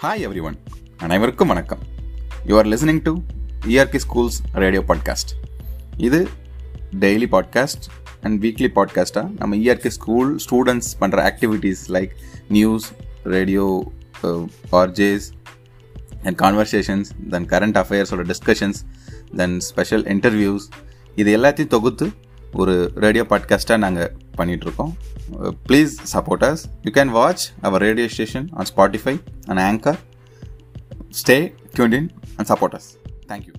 Hi every one அனைவருக்கும் வணக்கம். You are listening to ERK schools radio podcast இது daily podcast and weekly பாட்காஸ்ட்டாக நம்ம இஆர்கி ஸ்கூல் ஸ்டூடெண்ட்ஸ் பண்ணுற activities like news radio RJs and conversations then current அஃபேர்ஸோட discussions then special interviews இது எல்லாத்தையும் தொகுத்து ஒரு ரேடியோ பாட்காஸ்ட்டாக நாங்கள் பண்ணிகிட்ருக்கோம் please support us you can watch our radio station on Spotify and Anchor stay tuned in and support us thank you